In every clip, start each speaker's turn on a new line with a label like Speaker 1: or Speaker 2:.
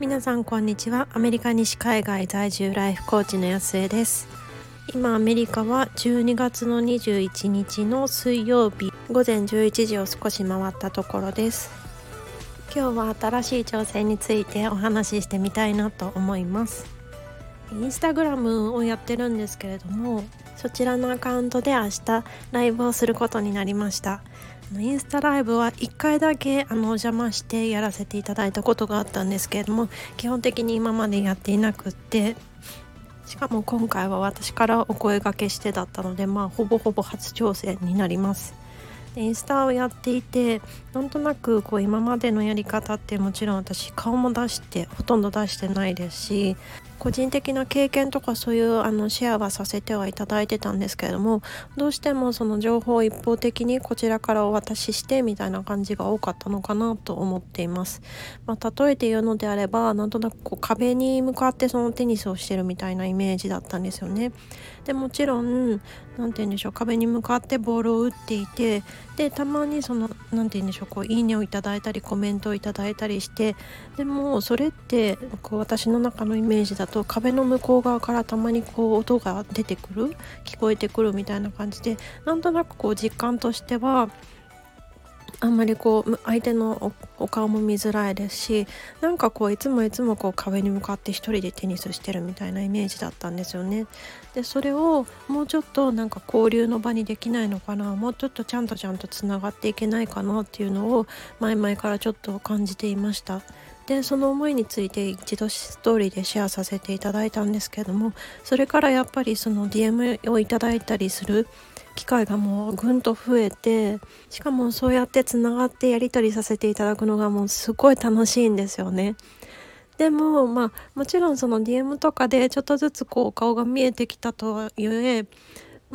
Speaker 1: 皆さんこんにちは。アメリカ西海外在住ライフコーチの安江です。今アメリカは12月の21日の水曜日午前11時を少し回ったところです。今日は新しい挑戦についてお話ししてみたいなと思います。インスタグラムをやってるんですけれどもそちらのアカウントで明日ライブをすることになりました。インスタライブは1回だけあのお邪魔してやらせていただいたことがあったんですけれども基本的に今までやっていなくってしかも今回は私からお声がけしてだったのでまあほぼほぼ初挑戦になります。インスタをやっていてなんとなくこう今までのやり方ってもちろん私顔も出してほとんど出してないですし個人的な経験とかそういうあのシェアはさせてはいただいてたんですけれどもどうしてもその情報を一方的にこちらからお渡ししてみたいな感じが多かったのかなと思っています。まあ、例えて言うのであればなんとなくこう壁に向かってそのテニスをしてるみたいなイメージだったんですよね。でもちろん何て言うんでしょう壁に向かってボールを打っていてでたまにその何て言うんでしょうこういいねをいただいたりコメントをいただいたりしてでもそれってこう私の中のイメージだとと壁の向こう側からたまにこう音が出てくる聞こえてくるみたいな感じでなんとなくこう実感としてはあんまりこう相手のお顔も見づらいですしなんかこういつもいつもこう壁に向かって一人でテニスしてるみたいなイメージだったんですよね。でそれをもうちょっとなんか交流の場にできないのかなもうちょっとちゃんとちゃんとつながっていけないかなっていうのを前々からちょっと感じていました。でその思いについて一度ストーリーでシェアさせていただいたんですけどもそれからやっぱりその DM をいただいたりする機会がもうぐんと増えてしかもそうやってつながってやり取りさせていただくのがもうすごい楽しいんですよね。でもまあもちろんその DM とかでちょっとずつこう顔が見えてきたとはいえ、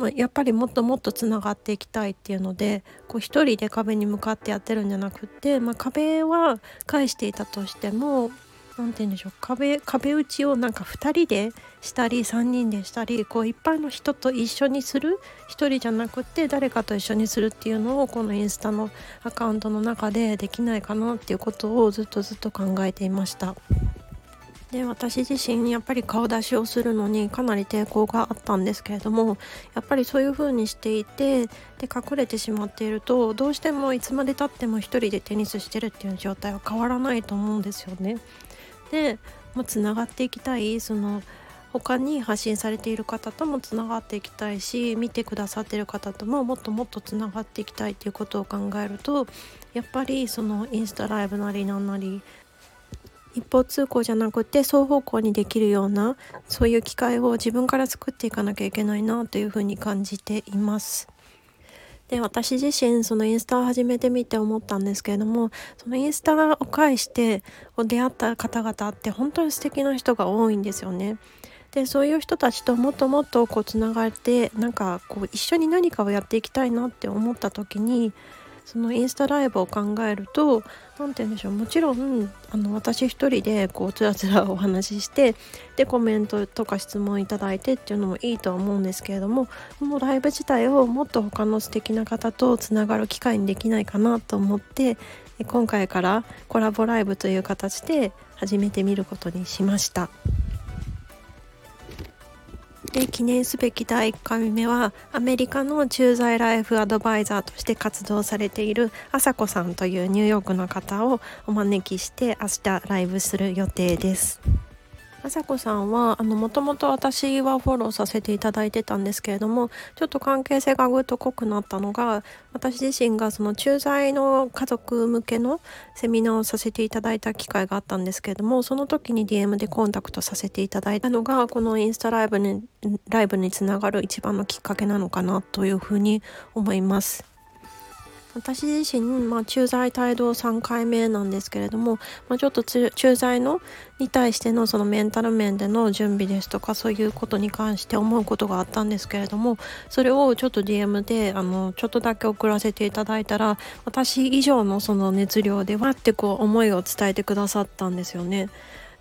Speaker 1: まあ、やっぱりもっともっとつながっていきたいっていうのでこう一人で壁に向かってやってるんじゃなくって、まあ、壁は返していたとしても何て言うんでしょう壁壁打ちをなんか2人でしたり3人でしたりこういっぱいの人と一緒にする1人じゃなくって誰かと一緒にするっていうのをこのインスタのアカウントの中でできないかなっていうことをずっとずっと考えていました。で私自身やっぱり顔出しをするのにかなり抵抗があったんですけれどもやっぱりそういう風にしていてで隠れてしまっているとどうしてもいつまでたっても1人でテニスしてるっていう状態は変わらないと思うんですよね。でもつながっていきたいその他に発信されている方ともつながっていきたいし見てくださってる方とももっともっとつながっていきたいっていうことを考えるとやっぱりそのインスタライブなりなんなり一方通行じゃなくて双方向にできるようなそういう機会を自分から作っていかなきゃいけないなというふうに感じています。で私自身そのインスタを始めてみて思ったんですけれどもそのインスタを介して出会った方々って本当に素敵な人が多いんですよね。でそういう人たちともっともっとこうつながってなんかこう一緒に何かをやっていきたいなって思った時にそのインスタライブを考えると何て言うんでしょうもちろんあの私一人でこうつらつらお話ししてでコメントとか質問いただいてっていうのもいいとは思うんですけれどもこのライブ自体をもっと他の素敵な方とつながる機会にできないかなと思って今回からコラボライブという形で始めてみることにしました。で記念すべき第1回目はアメリカの駐在ライフアドバイザーとして活動されているあさこさんというニューヨークの方をお招きして明日ライブする予定です。あさこさんはあのもともと私はフォローさせていただいてたんですけれどもちょっと関係性がぐっと濃くなったのが私自身がその駐在の家族向けのセミナーをさせていただいた機会があったんですけれどもその時に DM でコンタクトさせていただいたのがこのインスタライブにライブにつながる一番のきっかけなのかなというふうに思います。私自身、まあ、駐在帯同3回目なんですけれども、まあ、ちょっと駐在のに対してのそのメンタル面での準備ですとかそういうことに関して思うことがあったんですけれどもそれをちょっと DM であのちょっとだけ送らせていただいたら私以上のその熱量でわってこう思いを伝えてくださったんですよね。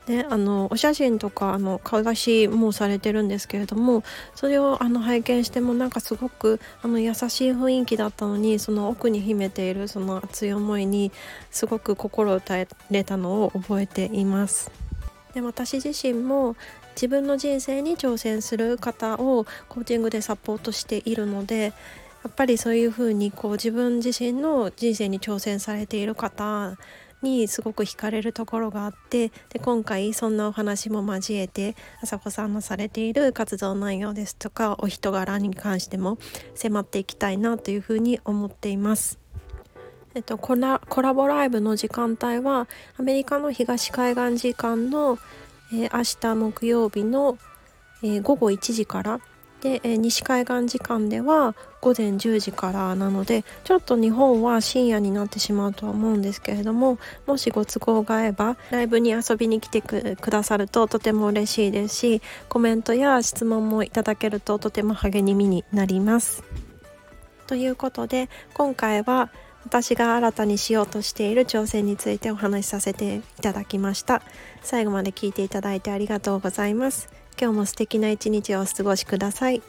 Speaker 1: であのお写真とかあの顔出しもされてるんですけれどもそれをあの拝見してもなんかすごくあの優しい雰囲気だったのにその奥に秘めているその熱い思いにすごく心打たれたのを覚えています。で私自身も自分の人生に挑戦する方をコーチングでサポートしているのでやっぱりそういうふうにこう自分自身の人生に挑戦されている方にすごく惹かれるところがあってで今回そんなお話も交えて朝子さんのされている活動内容ですとかお人柄に関しても迫っていきたいなというふうに思っています。えっと、コラコラボライブの時間帯はアメリカの東海岸時間の、えー、明日木曜日の、えー、午後1時からで、え、西海岸時間では午前10時からなのでちょっと日本は深夜になってしまうとは思うんですけれどももしご都合が合えばライブに遊びに来てくださるととても嬉しいですしコメントや質問もいただけるととても励みになります。ということで今回は私が新たにしようとしている挑戦についてお話しさせていただきました最後まで聞いていただいてありがとうございます今日も素敵な一日をお過ごしください。